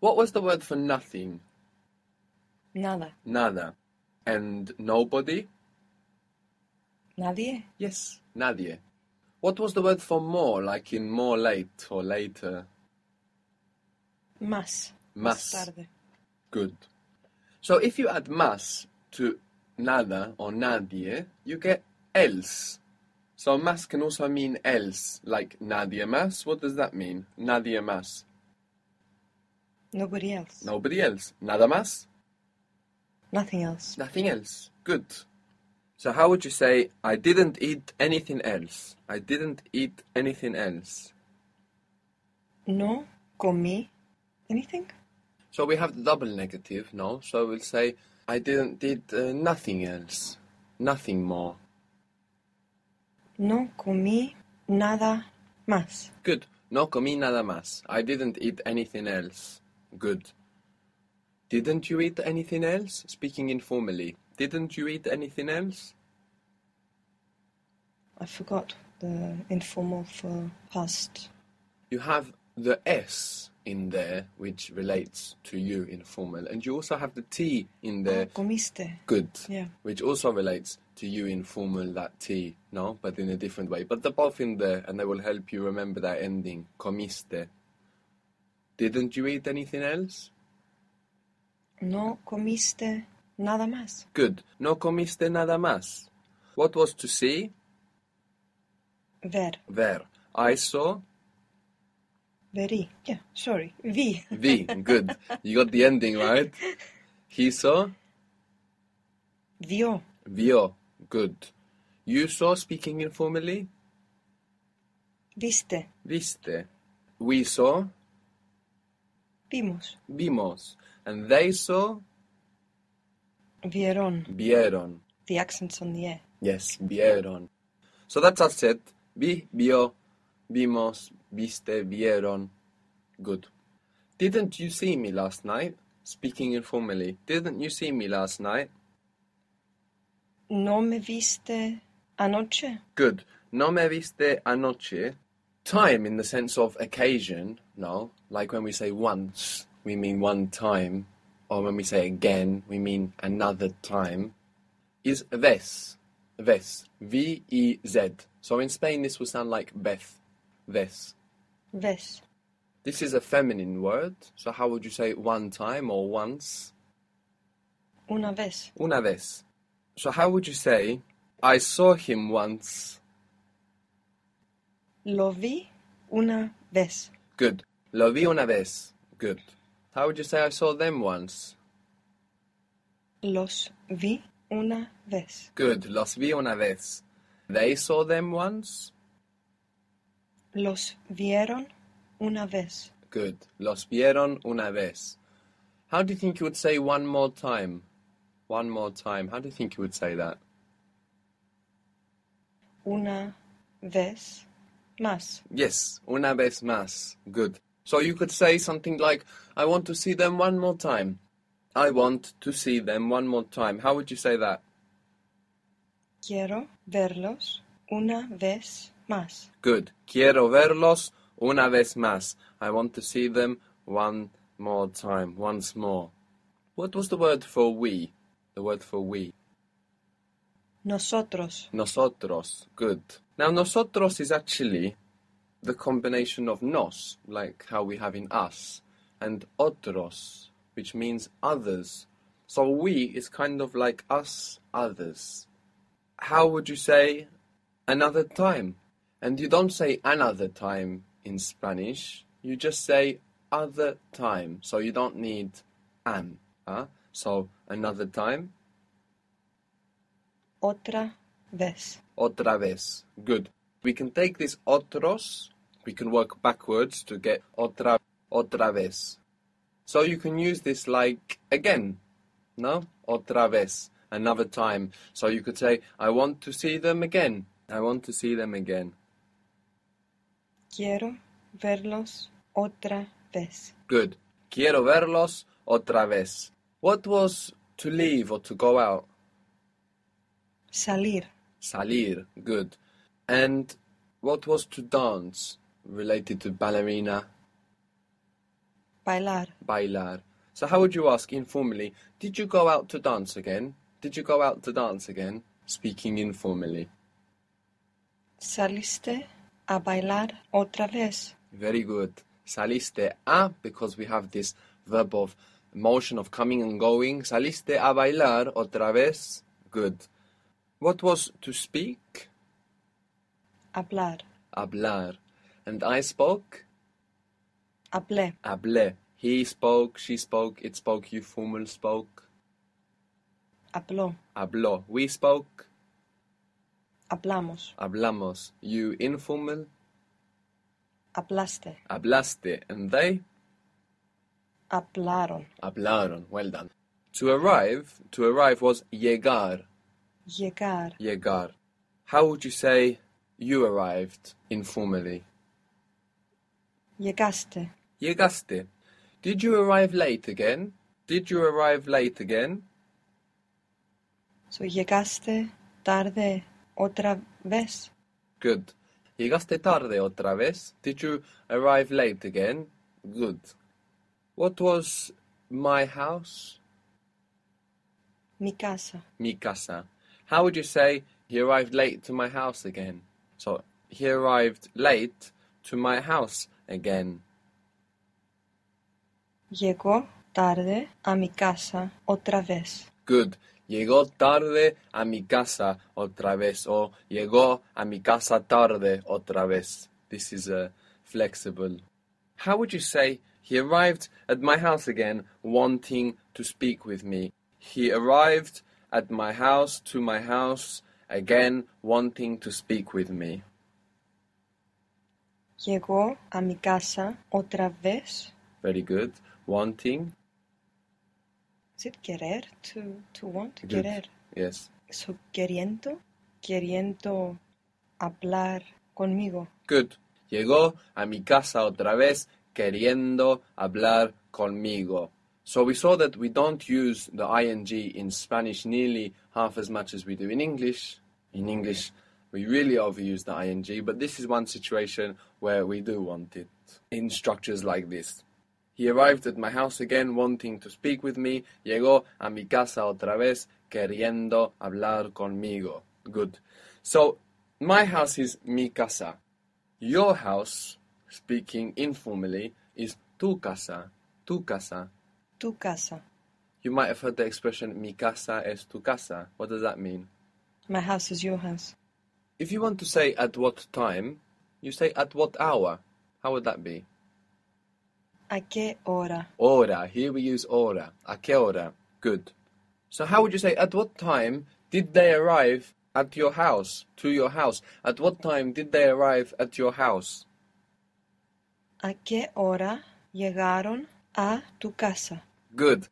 What was the word for nothing? Nada. Nada. And nobody? Nadie. Yes, nadie. What was the word for more, like in more late or later? Más. Más. tarde. Good. So if you add más to nada or nadie, you get else. So más can also mean else, like nadie más. What does that mean? Nadie más. Nobody else. Nobody else. Nada más. Nothing else. Nothing else. Good. So how would you say, I didn't eat anything else? I didn't eat anything else. No comí anything. So we have the double negative, no? So we'll say, I didn't did uh, nothing else. Nothing more. No comí nada más. Good. No comí nada más. I didn't eat anything else. Good. Didn't you eat anything else? Speaking informally. Didn't you eat anything else? I forgot the informal for past. You have the S in there, which relates to you informal, and you also have the T in there. Oh, comiste. Good. Yeah. Which also relates to you informal, that T, no? But in a different way. But they're both in there, and they will help you remember that ending. Comiste. Didn't you eat anything else? No comiste nada más. Good. No comiste nada más. What was to see? Ver. Ver. I saw. Verí. Yeah, sorry. Vi. Vi. Good. You got the ending right. He saw. Vio. Vio. Good. You saw, speaking informally. Viste. Viste. We saw. Vimos. Vimos. And they saw. Vieron. Vieron. The accent's on the air. Yes, vieron. So that's us said. Vi, vio, vimos, viste, vieron. Good. Didn't you see me last night? Speaking informally. Didn't you see me last night? No me viste anoche. Good. No me viste anoche. Time in the sense of occasion, no. Like when we say once, we mean one time. Or when we say again, we mean another time. Is vez. Vez. V-E-Z. So in Spain this will sound like Beth. Vez. Vez. This is a feminine word. So how would you say one time or once? Una vez. Una vez. So how would you say I saw him once? Lo vi una vez. Good. Lo vi una vez. Good. How would you say I saw them once? Los vi una vez. Good. Los vi una vez. They saw them once? Los vieron una vez. Good. Los vieron una vez. How do you think you would say one more time? One more time. How do you think you would say that? Una vez más. Yes, una vez más. Good. So you could say something like, I want to see them one more time. I want to see them one more time. How would you say that? Quiero verlos una vez más. Good. Quiero verlos una vez más. I want to see them one more time. Once more. What was the word for we? The word for we. Nosotros. Nosotros. Good. Now, nosotros is actually the combination of nos, like how we have in us, and otros, which means others. So we is kind of like us, others. How would you say another time? And you don't say another time in Spanish, you just say other time. So you don't need an. Huh? So another time, Otra vez. otra vez. Good. We can take this otros, we can work backwards to get otra, otra vez. So you can use this like again, no? Otra vez, another time. So you could say, I want to see them again. I want to see them again. Quiero verlos otra vez. Good. Quiero verlos otra vez. What was to leave or to go out? Salir. Salir. Good. And what was to dance? Related to ballerina. Bailar. Bailar. So how would you ask informally, did you go out to dance again? Did you go out to dance again? Speaking informally. Saliste a bailar otra vez. Very good. Saliste a, because we have this verb of motion of coming and going. Saliste a bailar otra vez. Good. What was to speak? Hablar. Hablar. And I spoke? Hablé. Hablé. He spoke, she spoke, it spoke, you formal spoke. Habló. Habló. We spoke. Hablamos. Hablamos. You informal. Hablaste. Hablaste. And they? Hablaron. Hablaron. Well done. To arrive, to arrive was llegar. Llegar. Llegar. How would you say you arrived informally? Llegaste. Llegaste. Did you arrive late again? Did you arrive late again? So llegaste tarde otra vez. Good. Llegaste tarde otra vez? Did you arrive late again? Good. What was my house? Mi casa. Mi casa. How would you say he arrived late to my house again? So he arrived late to my house again. Llegó tarde a mi casa otra vez. Good. Llegó tarde a mi casa otra vez. O llegó a mi casa tarde otra vez. This is uh, flexible. How would you say he arrived at my house again wanting to speak with me? He arrived at my house to my house again wanting to speak with me. Llegó a mi casa otra vez. Very good. Wanting. Is it querer? To, to want? Good. Querer. Yes. So queriendo. Queriendo hablar conmigo. Good. Llegó a mi casa otra vez queriendo hablar conmigo. So we saw that we don't use the ing in Spanish nearly half as much as we do in English. In English, we really overuse the ing, but this is one situation where we do want it in structures like this. He arrived at my house again wanting to speak with me. Llegó a mi casa otra vez queriendo hablar conmigo. Good. So, my house is mi casa. Your house, speaking informally, is tu casa. Tu casa. Tu casa. You might have heard the expression mi casa es tu casa. What does that mean? My house is your house. If you want to say at what time, you say at what hour. How would that be? ¿A qué hora? Hora. Here we use hora. A qué hora. Good. So how would you say at what time did they arrive at your house, to your house? At what time did they arrive at your house? ¿A qué hora llegaron a tu casa? Good.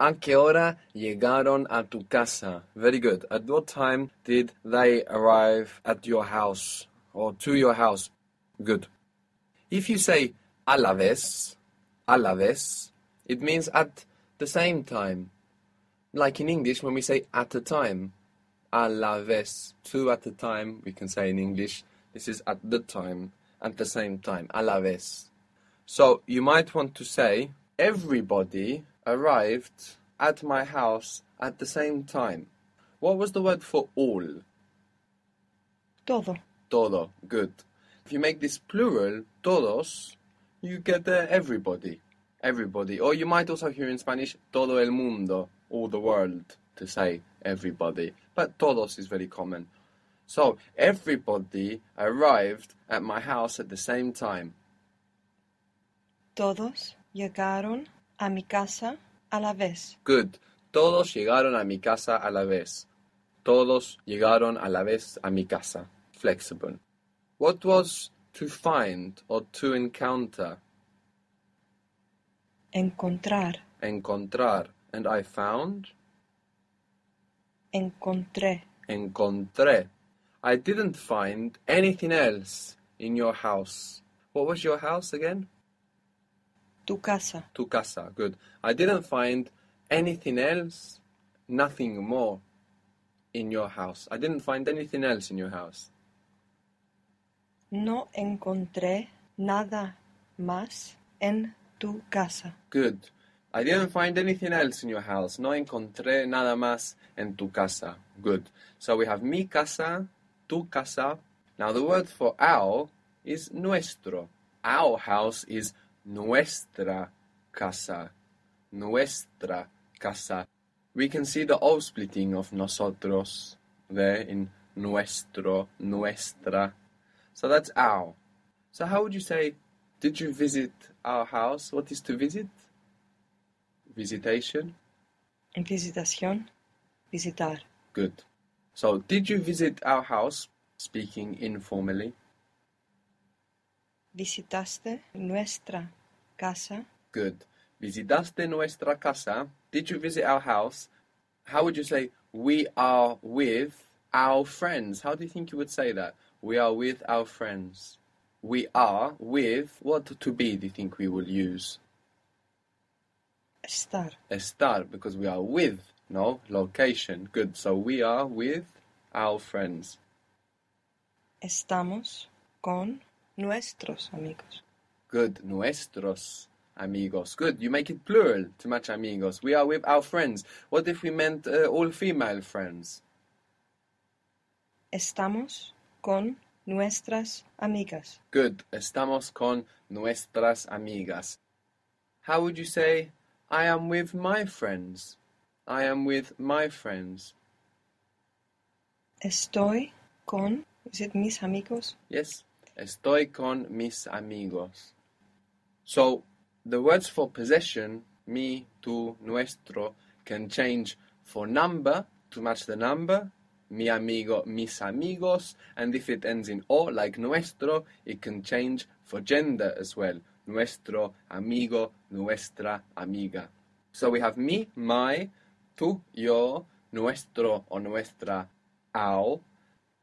¿A qué hora llegaron a tu casa? Very good. At what time did they arrive at your house or to your house? Good. If you say a la vez, a la vez, it means at the same time. Like in English, when we say at a time, a la vez, two at a time, we can say in English. This is at the time, at the same time, a la vez. So you might want to say, everybody arrived at my house at the same time. What was the word for all? Todo. Todo. Good. If you make this plural, todos, you get uh, everybody. Everybody. Or you might also hear in Spanish, todo el mundo, all the world, to say everybody. But todos is very common. So, everybody arrived at my house at the same time. Todos llegaron a mi casa a la vez. Good. Todos llegaron a mi casa a la vez. Todos llegaron a la vez a mi casa. Flexible. What was to find or to encounter? Encontrar. Encontrar. And I found? Encontré. Encontré. I didn't find anything else in your house. What was your house again? Tu casa. Tu casa. Good. I didn't find anything else, nothing more in your house. I didn't find anything else in your house. No encontré nada más en tu casa. Good. I didn't find anything else in your house. No encontré nada más en tu casa. Good. So we have mi casa, tu casa. Now the word for our is nuestro. Our house is nuestra casa. Nuestra casa. We can see the O splitting of nosotros there in nuestro, nuestra. So that's our. So how would you say, did you visit our house? What is to visit? Visitation. Visitación, visitar. Good. So, did you visit our house? Speaking informally. Visitaste nuestra casa. Good. Visitaste nuestra casa. Did you visit our house? How would you say, we are with our friends? How do you think you would say that? We are with our friends. We are with, what to be do you think we will use? Estar. Estar, because we are with, no? Location. Good. So we are with our friends. Estamos con nuestros amigos. Good. Nuestros amigos. Good. You make it plural to match amigos. We are with our friends. What if we meant uh, all female friends? Estamos con nuestras amigas. Good. Estamos con nuestras amigas. How would you say, I am with my friends? I am with my friends. Estoy con, is it mis amigos? Yes. Estoy con mis amigos. So, the words for possession, mi, tu, nuestro, can change for number to match the number, mi amigo, mis amigos, and if it ends in o, like nuestro, it can change for gender as well. Nuestro, amigo, nuestra, amiga. So we have mi, my, tu, yo, nuestro or nuestra, our.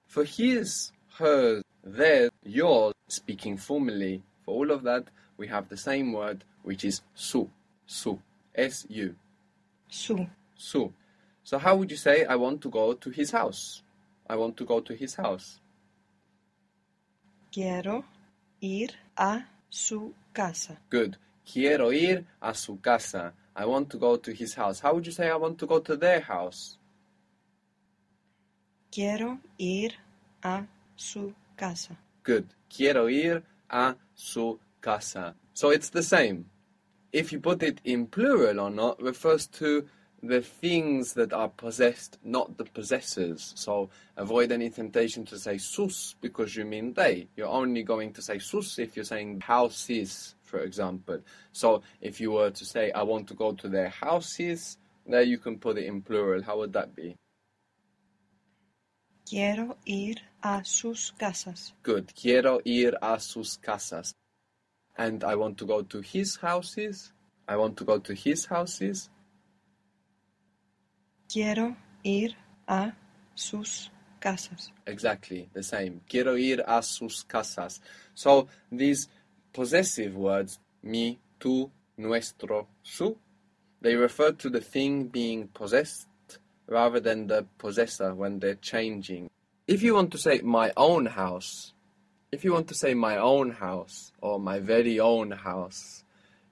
For his, hers, theirs, yours, speaking formally, for all of that, we have the same word, which is su, su, S-U, Su. su. So how would you say, I want to go to his house? I want to go to his house. Quiero ir a su casa. Good. Quiero ir a su casa. I want to go to his house. How would you say, I want to go to their house? Quiero ir a su casa. Good. Quiero ir a su casa. So it's the same. If you put it in plural or not refers to the things that are possessed, not the possessors. So avoid any temptation to say sus because you mean they. You're only going to say sus if you're saying houses, for example. So if you were to say, I want to go to their houses, there you can put it in plural. How would that be? Quiero ir a sus casas. Good. Quiero ir a sus casas. And I want to go to his houses. I want to go to his houses. Quiero ir a sus casas. Exactly the same. Quiero ir a sus casas. So these possessive words, mi, tu, nuestro, su, they refer to the thing being possessed rather than the possessor when they're changing. If you want to say my own house, if you want to say my own house or my very own house,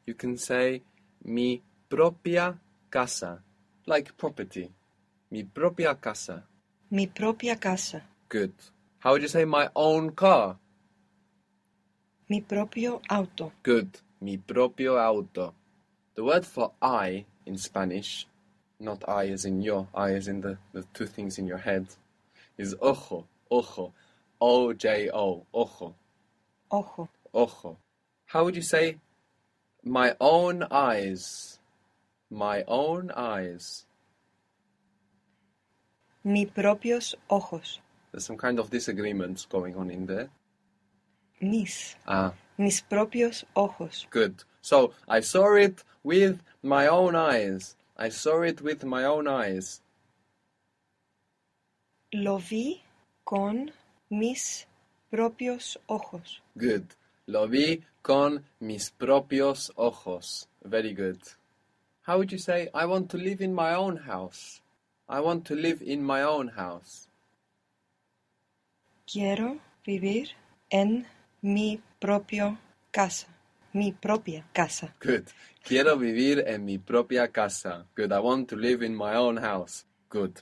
you can say mi propia casa, like property. Mi propia casa. Mi propia casa. Good. How would you say my own car? Mi propio auto. Good. Mi propio auto. The word for eye in Spanish, not I as in your, eye as in the, the two things in your head, is ojo, ojo. O J O, ojo, Ojo. ojo. How would you say my own eyes? My own eyes. Mi propios ojos. There's some kind of disagreement going on in there. Mis. Ah, Mis propios ojos. Good. So I saw it with my own eyes. I saw it with my own eyes. Lo vi con mis propios ojos. Good. Lo vi con mis propios ojos. Very good. How would you say, I want to live in my own house? I want to live in my own house. Quiero vivir en mi propio casa. mi propia casa. Good. Quiero vivir en mi propia casa. Good. I want to live in my own house. Good.